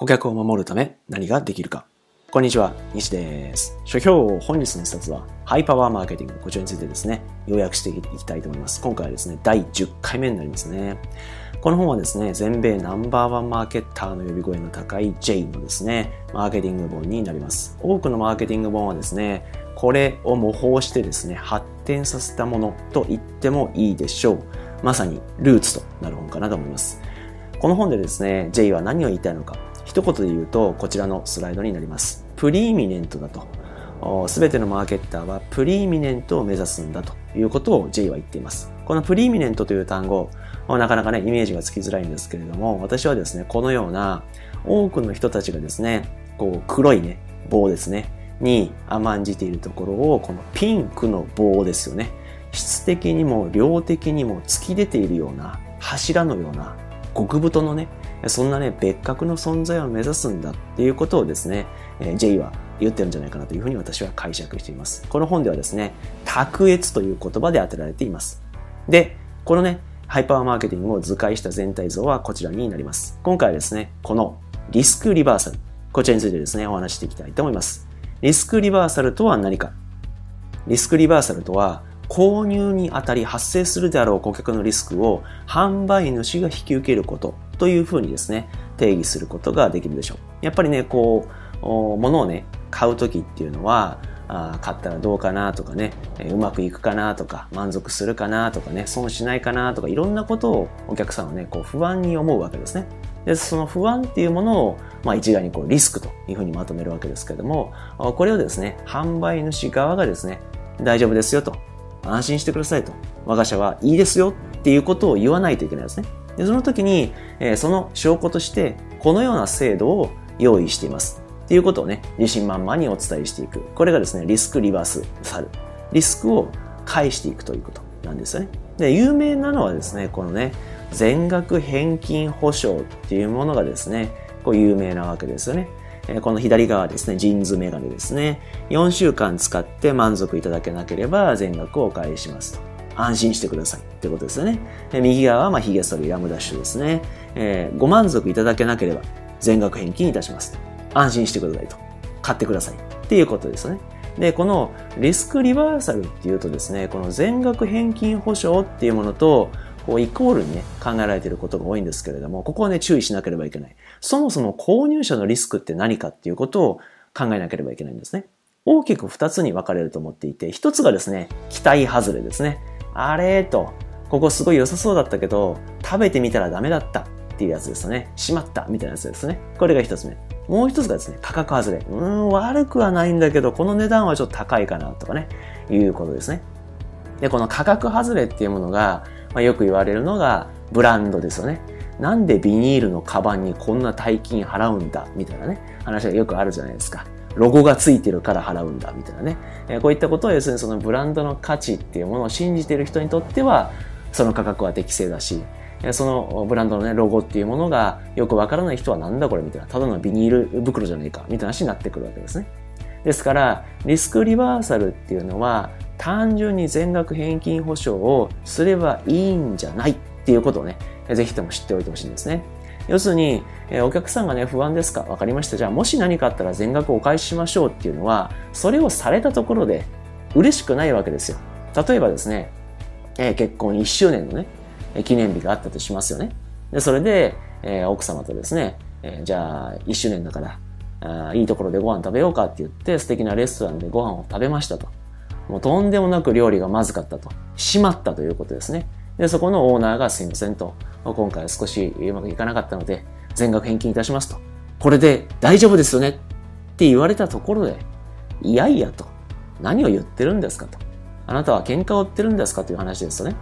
顧客を守るため何ができるか。こんにちは、西です。書評を本日の一冊は、ハイパワーマーケティング、こちらについてですね、要約していきたいと思います。今回はですね、第10回目になりますね。この本はですね、全米ナンバーワンマーケッターの呼び声の高い J のですね、マーケティング本になります。多くのマーケティング本はですね、これを模倣してですね、発展させたものと言ってもいいでしょう。まさにルーツとなる本かなと思います。この本でですね、J は何を言いたいのか、一言で言うと、こちらのスライドになります。プリーミネントだと。すべてのマーケッターはプリーミネントを目指すんだということを J は言っています。このプリーミネントという単語、なかなかね、イメージがつきづらいんですけれども、私はですね、このような多くの人たちがですね、こう黒いね、棒ですね、に甘んじているところを、このピンクの棒ですよね。質的にも量的にも突き出ているような柱のような極太のね、そんなね、別格の存在を目指すんだっていうことをですね、え J は言ってるんじゃないかなというふうに私は解釈しています。この本ではですね、卓越という言葉で当てられています。で、このね、ハイパーマーケティングを図解した全体像はこちらになります。今回はですね、このリスクリバーサル、こちらについてですね、お話していきたいと思います。リスクリバーサルとは何か？リスクリバーサルとは、購入にあたり発生するであろう顧客のリスクを販売主が引き受けることというふうにですね、定義することができるでしょう。やっぱりね、こう、物をね、買うときっていうのは、あ買ったらどうかなとかね、えうまくいくかなとか、満足するかなとかね、損しないかなとか、いろんなことをお客さんはね、こう不安に思うわけですね。で、その不安っていうものを、まあ一概にこうリスクというふうにまとめるわけですけども、これをですね、販売主側がですね、大丈夫ですよと。安心してくださいと。我が社はいいですよっていうことを言わないといけないですね。でその時に、えー、その証拠として、このような制度を用意しています。っていうことをね、自信満々にお伝えしていく。これがですね、リスクリバースサル。リスクを返していくということなんですよね。で、有名なのはですね、このね、全額返金保証っていうものがですね、こう有名なわけですよね。この左側ですね、ジンズメガネですね。4週間使って満足いただけなければ全額をお返しますと。安心してくださいってことですよね。右側はまあヒゲ剃りラムダッシュですね。えー、ご満足いただけなければ全額返金いたします。安心してくださいと。買ってくださいっていうことですね。で、このリスクリバーサルっていうとですね、この全額返金保証っていうものと、こうイコールにね、考えられていることが多いんですけれども、ここはね、注意しなければいけない。そもそも購入者のリスクって何かっていうことを考えなければいけないんですね。大きく二つに分かれると思っていて、一つがですね、期待外れですね。あれと、ここすごい良さそうだったけど、食べてみたらダメだったっていうやつですよね。しまったみたいなやつですね。これが一つ目。もう一つがですね、価格外れ。うん、悪くはないんだけど、この値段はちょっと高いかなとかね、いうことですね。で、この価格外れっていうものが、まあ、よく言われるのがブランドですよね。なんでビニールのカバンにこんな大金払うんだみたいなね、話がよくあるじゃないですか。ロゴがついてるから払うんだみたいなね。えこういったことは要するにそのブランドの価値っていうものを信じてる人にとっては、その価格は適正だし、そのブランドのね、ロゴっていうものがよくわからない人はなんだこれみたいな、ただのビニール袋じゃねえか、みたいな話になってくるわけですね。ですから、リスクリバーサルっていうのは、単純に全額返金保証をすればいいんじゃないっていうことをね、ぜひとも知っておいてほしいんですね。要するに、えお客さんがね、不安ですか？わかりました。じゃあ、もし何かあったら全額お返ししましょうっていうのは、それをされたところで嬉しくないわけですよ。例えばですね、え結婚1周年のね、記念日があったとしますよね。で、それで、え奥様とですね、えじゃあ、1周年だから、いいところでご飯食べようかって言って、素敵なレストランでご飯を食べましたと。もうとんでもなく料理がまずかったと。しまったということですね。で、そこのオーナーがすいませんと。今回少しうまくいかなかったので、全額返金いたしますと。これで大丈夫ですよねって言われたところで、いやいやと。何を言ってるんですかと。あなたは喧嘩を売ってるんですかという話ですよね。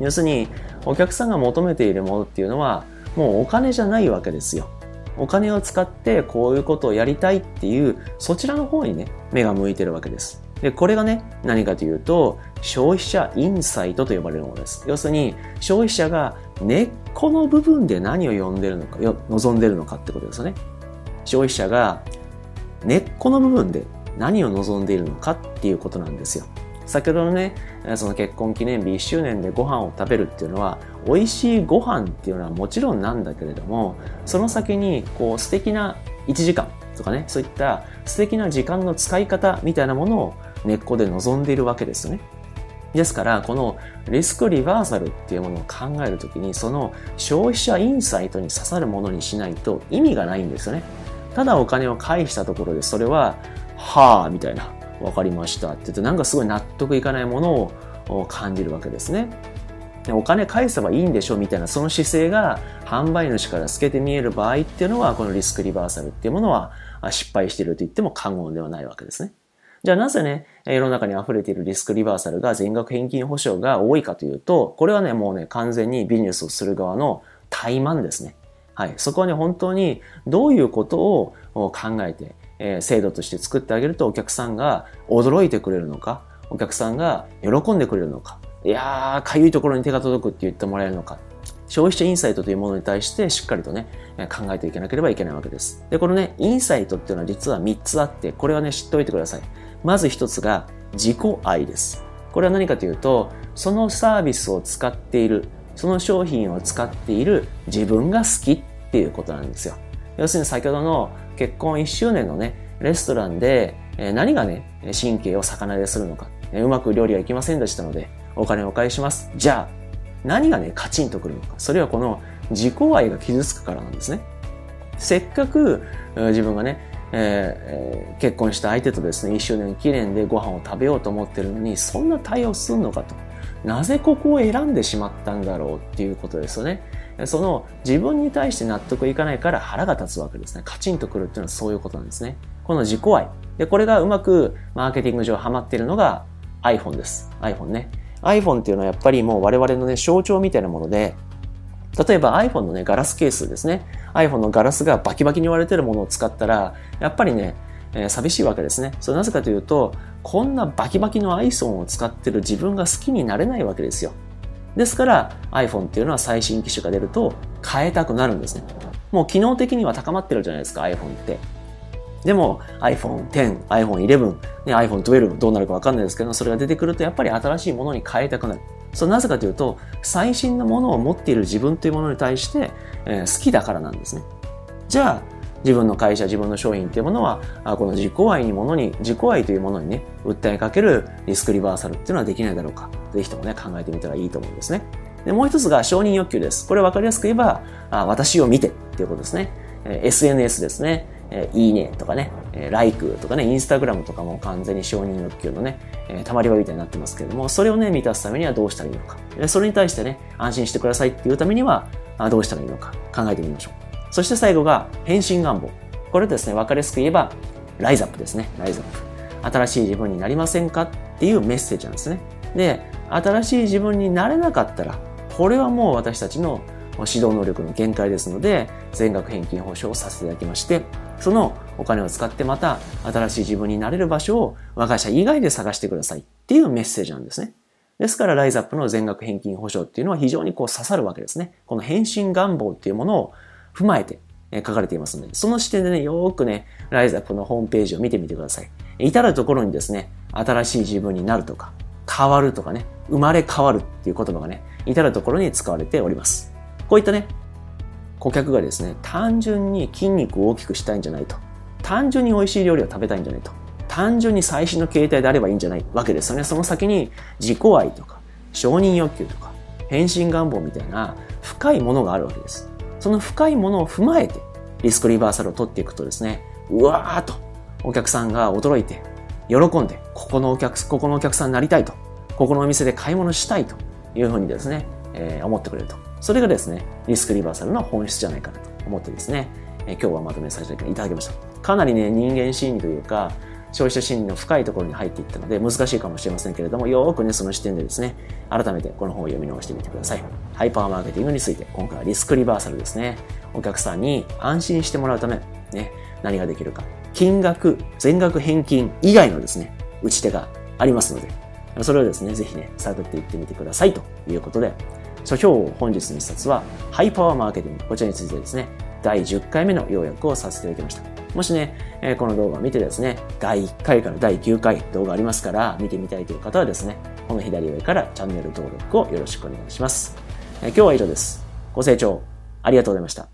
要するに、お客さんが求めているものっていうのは、もうお金じゃないわけですよ。お金を使ってこういうことをやりたいっていう、そちらの方にね、目が向いてるわけです。で、これがね、何かというと、消費者インサイトと呼ばれるものです。要するに、消費者が根っこの部分で何を読んでるのか、望んでるのかってことですよね。消費者が根っこの部分で何を望んでいるのかっていうことなんですよ。先ほどのね、その結婚記念日1周年でご飯を食べるっていうのは、美味しいご飯っていうのはもちろんなんだけれども、その先にこう素敵な1時間とかね、そういった素敵な時間の使い方みたいなものを根っこで望んでいるわけですよね。ですから、このリスクリバーサルっていうものを考えるときに、その消費者インサイトに刺さるものにしないと意味がないんですよね。ただお金を返したところで、それは、はぁ、みたいな、わかりましたって言って、なんかすごい納得いかないものを感じるわけですね。お金返せばいいんでしょみたいなその姿勢が販売主から透けて見える場合っていうのはこのリスクリバーサルっていうものは失敗していると言っても過言ではないわけですね。じゃあなぜね、世の中に溢れているリスクリバーサルが全額返金保証が多いかというと、これはね、もうね、完全にビジネスをする側の怠慢ですね。はい。そこはね、本当にどういうことを考えて、えー、制度として作ってあげるとお客さんが驚いてくれるのか、お客さんが喜んでくれるのか、いやー、かゆいところに手が届くって言ってもらえるのか、消費者インサイトというものに対してしっかりとね、考えていかなければいけないわけです。で、このね、インサイトっていうのは実は3つあって、これはね、知っておいてください。まず1つが自己愛です。これは何かというと、そのサービスを使っている、その商品を使っている自分が好きっていうことなんですよ。要するに先ほどの結婚1周年のね、レストランで何がね、神経を逆なでするのか。うまく料理はいきませんでしたので、お金をお返しします。じゃあ、何がね、カチンとくるのか。それはこの自己愛が傷つくからなんですね。せっかく自分がね、えー、結婚した相手とですね、一周年記念でご飯を食べようと思ってるのに、そんな対応すんのかと。なぜここを選んでしまったんだろうっていうことですよね。その自分に対して納得いかないから腹が立つわけですね。カチンとくるっていうのはそういうことなんですね。この自己愛。で、これがうまくマーケティング上ハマっているのが iPhone です。iPhone ね。iPhone っていうのはやっぱりもう我々のね、象徴みたいなもので、例えば iPhone のね、ガラスケースですね。iPhone のガラスがバキバキに割れてるものを使ったら、やっぱりね、えー、寂しいわけですね。それなぜかというと、こんなバキバキの iPhone を使ってる自分が好きになれないわけですよ。ですから iPhone っていうのは最新機種が出ると変えたくなるんですね。もう機能的には高まってるじゃないですか、iPhone って。でも iPhone X、iPhone 11、ね、iPhone 12どうなるかわかんないですけど、それが出てくるとやっぱり新しいものに変えたくなる。それなぜかというと、最新のものを持っている自分というものに対して、えー、好きだからなんですね。じゃあ、自分の会社、自分の商品っていうものは、あこの自己愛にものに、自己愛というものにね、訴えかけるリスクリバーサルっていうのはできないだろうか。ぜひともね、考えてみたらいいと思うんですね。で、もう一つが承認欲求です。これ分かりやすく言えば、あ私を見てっていうことですね。え SNS ですね。えいいねとかね、え like とかね、インスタグラムとかも完全に承認欲求のね、えー、溜まり場みたいになってますけれども、それをね、満たすためにはどうしたらいいのか。それに対してね、安心してくださいっていうためには、どうしたらいいのか考えてみましょう。そして最後が、変身願望。これですね、わかりやすく言えば、ライズアップですね。ライズアップ。新しい自分になりませんかっていうメッセージなんですね。で、新しい自分になれなかったら、これはもう私たちの指導能力の限界ですので、全額返金保証をさせていただきまして、そのお金を使ってまた新しい自分になれる場所を我が社以外で探してくださいっていうメッセージなんですね。ですから、ライズアップの全額返金保証っていうのは非常にこう刺さるわけですね。この返信願望っていうものを踏まえて書かれていますので、その視点でね、よーくね、ライズアップのホームページを見てみてください。至るところにですね、新しい自分になるとか、変わるとかね、生まれ変わるっていう言葉がね、至るところに使われております。こういったね、顧客がですね、単純に筋肉を大きくしたいんじゃないと。単純に美味しい料理を食べたいんじゃないと。単純に最新の形態であればいいんじゃないわけですよね。その先に自己愛とか、承認欲求とか、変身願望みたいな深いものがあるわけです。その深いものを踏まえて、リスクリバーサルを取っていくとですね、うわーっとお客さんが驚いて、喜んで、ここのお客、ここのお客さんになりたいと、ここのお店で買い物したいというふうにですね、えー、思ってくれると。それがですね、リスクリバーサルの本質じゃないかなと思ってですね、え、今日はまとめさせていただきました。かなりね、人間心理というか、消費者心理の深いところに入っていったので難しいかもしれませんけれども、よーくね、その視点でですね、改めてこの本を読み直してみてください。ハイパーマーケティングについて、今回はリスクリバーサルですね。お客さんに安心してもらうため、ね、何ができるか。金額、全額返金以外のですね、打ち手がありますので、それをですね、ぜひね、探っていってみてくださいということで、書評本日の一冊は、ハイパワーマーケティング。こちらについてですね、第10回目の要約をさせていただきました。もしね、えこの動画を見てですね、第1回から第9回動画ありますから、見てみたいという方はですね、この左上からチャンネル登録をよろしくお願いします。今日は以上です。ご清聴ありがとうございました。